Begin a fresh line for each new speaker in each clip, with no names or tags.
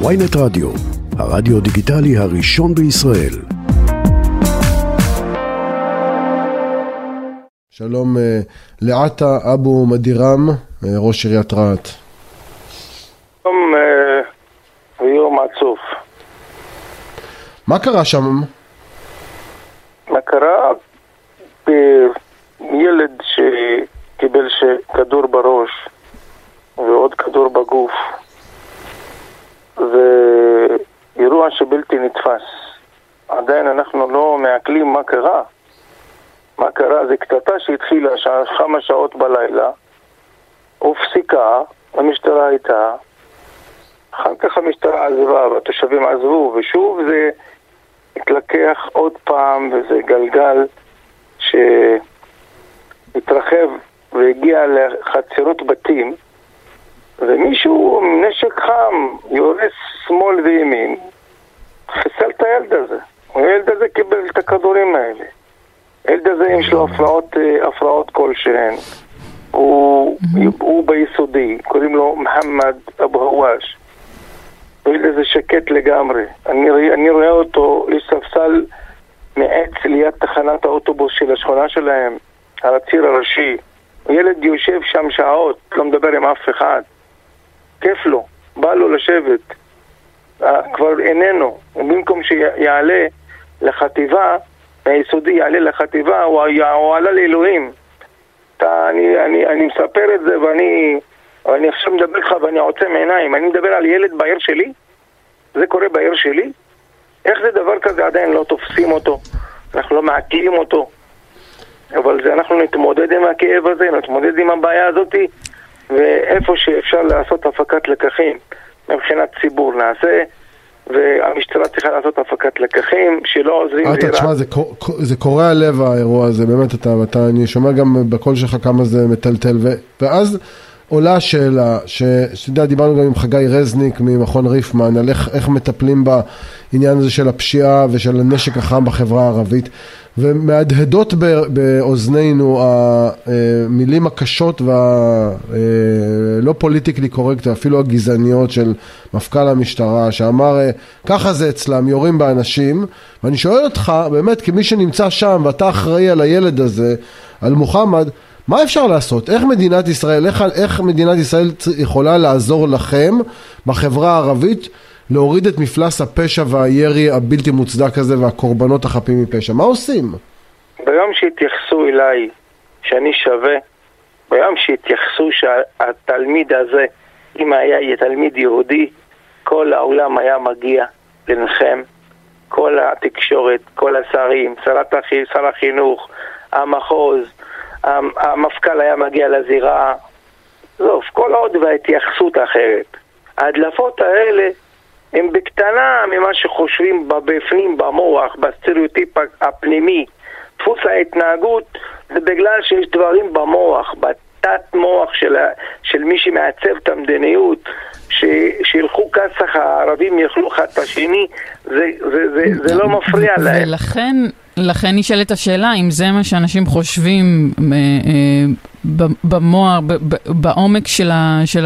ויינט רדיו, הרדיו דיגיטלי הראשון בישראל.
שלום אה, לעטה אבו מדירם, אה, ראש עיריית רהט.
יום, אה, יום עצוב.
מה קרה שם?
מה קרה? ילד שקיבל כדור בראש ועוד כדור בגוף ואירוע שבלתי נתפס. עדיין אנחנו לא מעכלים מה קרה. מה קרה? זה קטטה שהתחילה כמה שעות בלילה, הופסקה, המשטרה הייתה, אחר כך המשטרה עזבה והתושבים עזבו, ושוב זה התלקח עוד פעם, וזה גלגל שהתרחב והגיע לחצרות בתים, ומישהו עם נשק חם יורס שמאל וימין, חיסל את הילד הזה. הילד הזה קיבל את הכדורים האלה. הילד הזה יש לו הפרעות, אה, הפרעות כלשהן. הוא, הוא ביסודי, קוראים לו מוחמד אבו הוואש. הילד הזה שקט לגמרי. אני, אני רואה אותו, יש ספסל מעץ ליד תחנת האוטובוס של השכונה שלהם, על הציר הראשי. ילד יושב שם שעות, לא מדבר עם אף אחד. כיף לו, בא לו לשבת. אה, כבר איננו. במקום שיעלה לחטיבה, מהיסודי יעלה לחטיבה, הוא, הוא עלה לאלוהים. אתה, אני, אני, אני מספר את זה ואני, ואני עכשיו מדבר איתך ואני עוצם עיניים. אני מדבר על ילד בעיר שלי? זה קורה בעיר שלי? איך זה דבר כזה עדיין לא תופסים אותו? אנחנו לא מעכלים אותו. אבל זה, אנחנו נתמודד עם הכאב הזה, נתמודד עם הבעיה הזאתי, ואיפה שאפשר לעשות הפקת לקחים מבחינת ציבור נעשה. והמשטרה צריכה לעשות הפקת לקחים שלא עוזרים
לאיראן. אתה תשמע, זה, זה קורע לב האירוע הזה, באמת, אתה, אתה, אני שומע גם בקול שלך כמה זה מטלטל, ו, ואז עולה השאלה, שאתה יודע, דיברנו גם עם חגי רזניק ממכון ריפמן, על איך, איך מטפלים בעניין הזה של הפשיעה ושל הנשק החם בחברה הערבית, ומהדהדות באוזנינו המילים הקשות והלא פוליטיקלי קורקט, אפילו הגזעניות של מפכ"ל המשטרה, שאמר, ככה זה אצלם, יורים באנשים, ואני שואל אותך, באמת, כמי שנמצא שם ואתה אחראי על הילד הזה, על מוחמד, מה אפשר לעשות? איך מדינת ישראל, איך, איך מדינת ישראל יכולה לעזור לכם בחברה הערבית להוריד את מפלס הפשע והירי הבלתי מוצדק הזה והקורבנות החפים מפשע? מה עושים?
ביום שהתייחסו אליי שאני שווה, ביום שהתייחסו שהתלמיד הזה, אם היה תלמיד יהודי, כל העולם היה מגיע לנחם, כל התקשורת, כל השרים, שרת החי, שר החינוך, המחוז, המפכ"ל היה מגיע לזירה, עזוב, כל עוד וההתייחסות אחרת. ההדלפות האלה הן בקטנה ממה שחושבים בפנים, במוח, בסטריאוטיפ הפנימי. דפוס ההתנהגות זה בגלל שיש דברים במוח, בתת מוח של, של מי שמעצב את המדיניות, ש, שילכו כסח הערבים יאכלו אחד את השני, זה, זה, זה, זה לא מפריע להם.
ולכן... לכן נשאלת השאלה אם זה מה שאנשים חושבים אה, אה, במוח, בעומק של,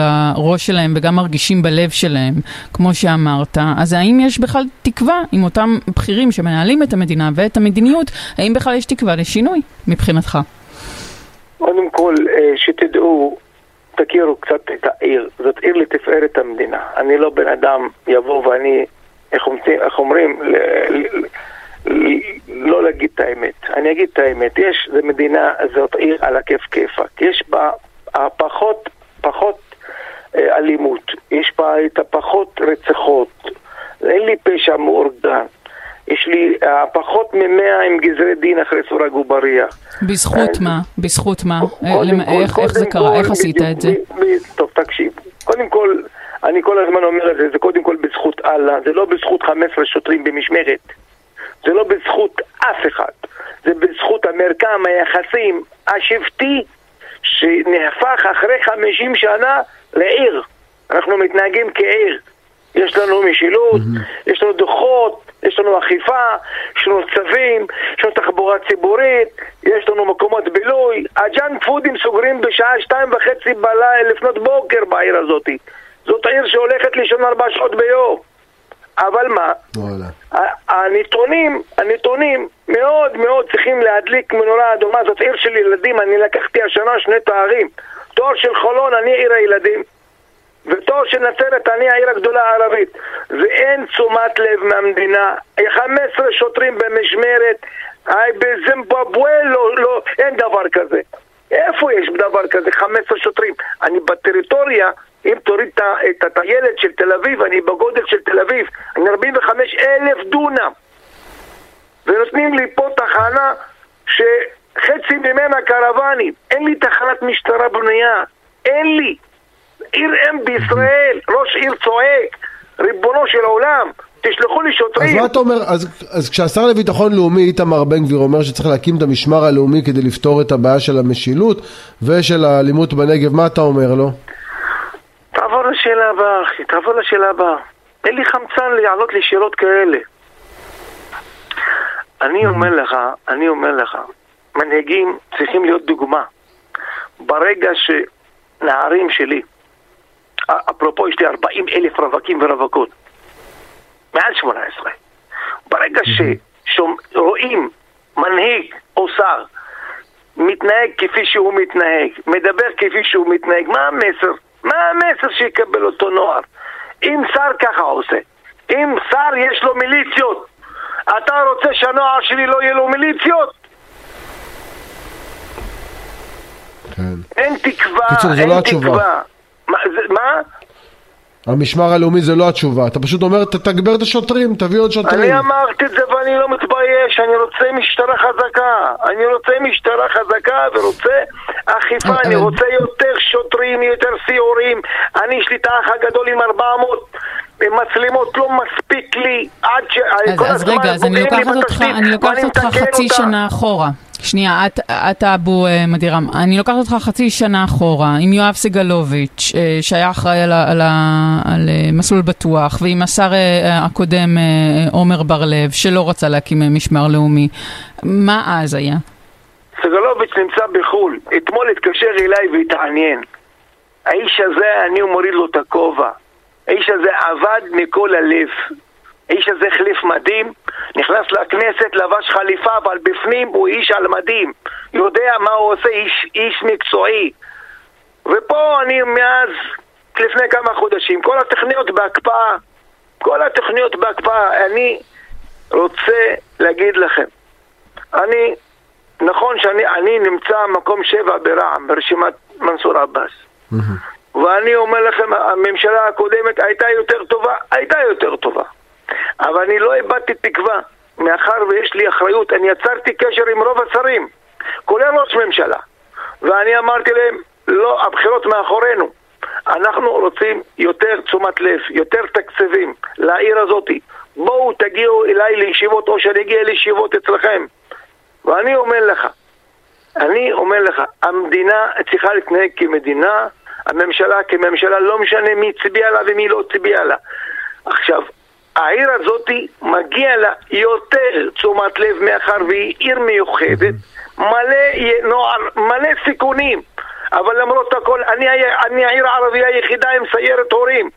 הראש שלהם וגם מרגישים בלב שלהם, כמו שאמרת, אז האם יש בכלל תקווה עם אותם בכירים שמנהלים את המדינה ואת המדיניות, האם בכלל יש תקווה לשינוי מבחינתך?
קודם כל, אה, שתדעו, תכירו קצת את העיר, זאת עיר לתפארת המדינה. אני לא בן אדם יבוא ואני, איך אומרים, לא להגיד את האמת. אני אגיד את האמת. יש, זו מדינה, זאת עיר על הכיף כיפאק. יש בה פחות, פחות אה, אלימות. יש בה את הפחות רציחות. אין לי פשע מאורגן. יש לי uh, פחות ממאה עם גזרי דין אחרי סורג ובריח.
בזכות uh, מה? בזכות מה? איך, זה קרה? איך עשית את זה?
טוב, תקשיב. קודם כל, אני כל הזמן אומר את זה, זה קודם כל בזכות אללה, זה לא בזכות 15 שוטרים במשמרת. זה לא בזכות אף אחד, זה בזכות המרקם היחסים השבטי שנהפך אחרי 50 שנה לעיר. אנחנו מתנהגים כעיר. יש לנו משילות, mm-hmm. יש לנו דוחות, יש לנו אכיפה, יש לנו צווים, יש לנו תחבורה ציבורית, יש לנו מקומות בילוי. הג'אנק פודים סוגרים בשעה שתיים וחצי בלילה לפנות בוקר בעיר הזאת. זאת עיר שהולכת לישון ארבע שעות ביום. אבל מה?
וואלה.
הנתונים, הנתונים מאוד מאוד צריכים להדליק מנורה אדומה, זאת עיר של ילדים, אני לקחתי השנה שני תארים. תואר של חולון, אני עיר הילדים. ותואר של נצרת, אני העיר הגדולה הערבית. ואין תשומת לב מהמדינה. 15 שוטרים במשמרת, בזימבבואה לא, לא, אין דבר כזה. איפה יש דבר כזה? 15 שוטרים. אני בטריטוריה, אם תוריד את הטיילת של תל אביב, אני בגודל של תל אביב. אני 45 אלף דונם. ונותנים לי פה תחנה שחצי ממנה קרוונים. אין לי תחנת משטרה בנייה. אין לי. עיר אם בישראל, ראש עיר צועק, ריבונו של עולם, תשלחו לי
אז
שוטרים.
מה אתה אומר, אז, אז כשהשר לביטחון לאומי איתמר בן גביר אומר שצריך להקים את המשמר הלאומי כדי לפתור את הבעיה של המשילות ושל האלימות בנגב, מה אתה אומר לו?
תעבור לשאלה הבאה, אחי, תעבור לשאלה הבאה. אין לי חמצן לענות לי שאלות כאלה. אני אומר לך, אני אומר לך, מנהיגים צריכים להיות דוגמה. ברגע שנערים שלי, אפרופו יש לי 40 אלף רווקים ורווקות, מעל 18, ברגע שרואים מנהיג או שר מתנהג כפי שהוא מתנהג, מדבר כפי שהוא מתנהג, מה המסר? מה המסר שיקבל אותו נוער? אם שר ככה עושה, אם שר יש לו מיליציות, אתה רוצה שהנוער שלי לא יהיה לו מיליציות?
כן.
אין תקווה,
קיצור,
אין
לא התשובה.
תקווה. מה? זה- מה?
המשמר הלאומי זה לא התשובה, אתה פשוט אומר תתגבר את השוטרים, תביא עוד שוטרים.
אני אמרתי את זה ואני לא מתבייש, אני רוצה משטרה חזקה. אני רוצה משטרה חזקה ורוצה אכיפה, אני
אבל-
רוצה יותר שוטרים, יותר סיורים. אני, יש לי את האח הגדול עם 400 מצלמות, לא מספיק לי עד ש...
אז, רגע, אז אני לוקחת אותך, אני לוקחת חצי. שנה אחורה. שנייה, את, את אבו אה, מדירם, אני לוקחת אותך חצי שנה אחורה עם יואב סגלוביץ', אה, שהיה אחראי על, על, על אה, מסלול בטוח, ועם השר הקודם עומר בר-לב, שלא רצה להקים משמר לאומי. מה אז היה?
סגלוביץ' נמצא בחו"ל, אתמול התקשר אליי והתעניין. האיש הזה, אני מוריד לו את הכובע. האיש הזה עבד מכל הלב. האיש הזה החליף מדים, נכנס לכנסת, לבש חליפה, אבל בפנים הוא איש על מדים. יודע מה הוא עושה, איש, איש מקצועי. ופה אני מאז, לפני כמה חודשים, כל התוכניות בהקפאה. כל התוכניות בהקפאה. אני רוצה להגיד לכם, אני נכון שאני אני נמצא מקום שבע ברע"מ, ברשימת מנסור עבאס. ואני אומר לכם, הממשלה הקודמת הייתה יותר טובה, הייתה יותר. אבל אני לא איבדתי תקווה, מאחר ויש לי אחריות, אני יצרתי קשר עם רוב השרים, כולל ראש ממשלה. ואני אמרתי להם, לא, הבחירות מאחורינו. אנחנו רוצים יותר תשומת לב, יותר תקציבים לעיר הזאתי. בואו תגיעו אליי לישיבות, או שאני אגיע לישיבות אצלכם. ואני אומר לך, אני אומר לך, המדינה צריכה להתנהג כמדינה, הממשלה כממשלה, לא משנה מי הצביע לה ומי לא הצביע לה. עכשיו, העיר הזאתי מגיע לה יותר תשומת לב מאחר והיא עיר מיוחדת, מלא נוער, מלא סיכונים. אבל למרות הכל, אני, אני העיר הערבייה היחידה עם סיירת הורים.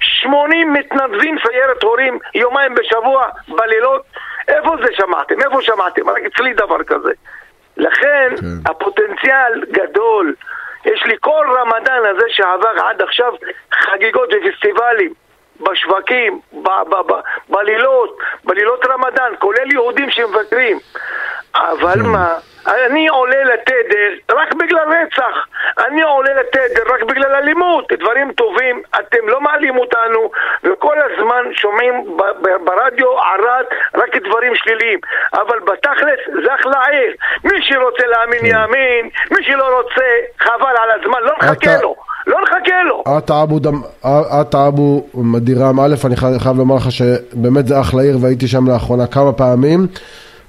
80 מתנדבים סיירת הורים יומיים בשבוע, בלילות. איפה זה שמעתם? איפה שמעתם? רק אצלי דבר כזה. לכן,
כן.
הפוטנציאל גדול. יש לי כל רמדאן הזה שעבר עד עכשיו חגיגות ופסטיבלים. בשווקים, ב- ב- ב- בלילות, בלילות רמדאן, כולל יהודים שמבקרים. אבל מה, אני עולה לתדר רק בגלל רצח, אני עולה לתדר רק בגלל אלימות, דברים טובים, אתם לא מעלים אותנו, וכל הזמן שומעים ברדיו ערד רק דברים שליליים, אבל בתכלס זה אחלה עיר, מי שרוצה להאמין יאמין, מי שלא רוצה חבל על הזמן, לא
אתה-
לו, לא נחכה לו.
את אבו, מדירם, א', אני חי- חייב לומר לך שבאמת זה אחלה עיר והייתי שם לאחרונה כמה פעמים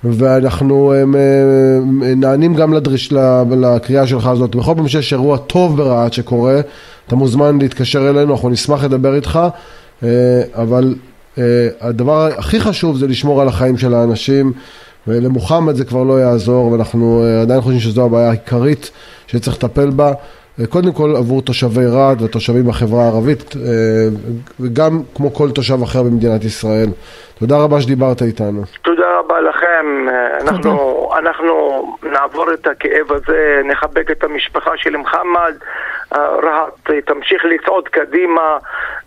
ואנחנו הם, הם, נענים גם לדריש, לקריאה שלך הזאת. בכל פעם שיש אירוע טוב ברהט שקורה, אתה מוזמן להתקשר אלינו, אנחנו נשמח לדבר איתך, אה, אבל אה, הדבר הכי חשוב זה לשמור על החיים של האנשים. ולמוחמד זה כבר לא יעזור, ואנחנו אה, עדיין חושבים שזו הבעיה העיקרית שצריך לטפל בה. קודם כל עבור תושבי רהט ותושבים בחברה הערבית, וגם כמו כל תושב אחר במדינת ישראל. תודה רבה שדיברת איתנו.
תודה רבה לכם. אנחנו, אנחנו נעבור את הכאב הזה, נחבק את המשפחה של מוחמד. רהט תמשיך לצעוד קדימה,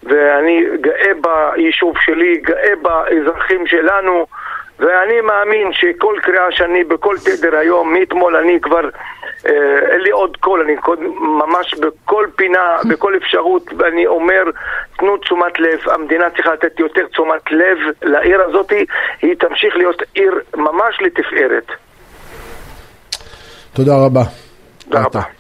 ואני גאה ביישוב שלי, גאה באזרחים שלנו. ואני מאמין שכל קריאה שאני בכל תדר היום, מאתמול אני כבר, אה, אין לי עוד קול, אני ממש בכל פינה, בכל אפשרות, ואני אומר, תנו תשומת לב, המדינה צריכה לתת יותר תשומת לב לעיר הזאת, היא תמשיך להיות עיר ממש לתפארת.
תודה רבה.
תודה רבה.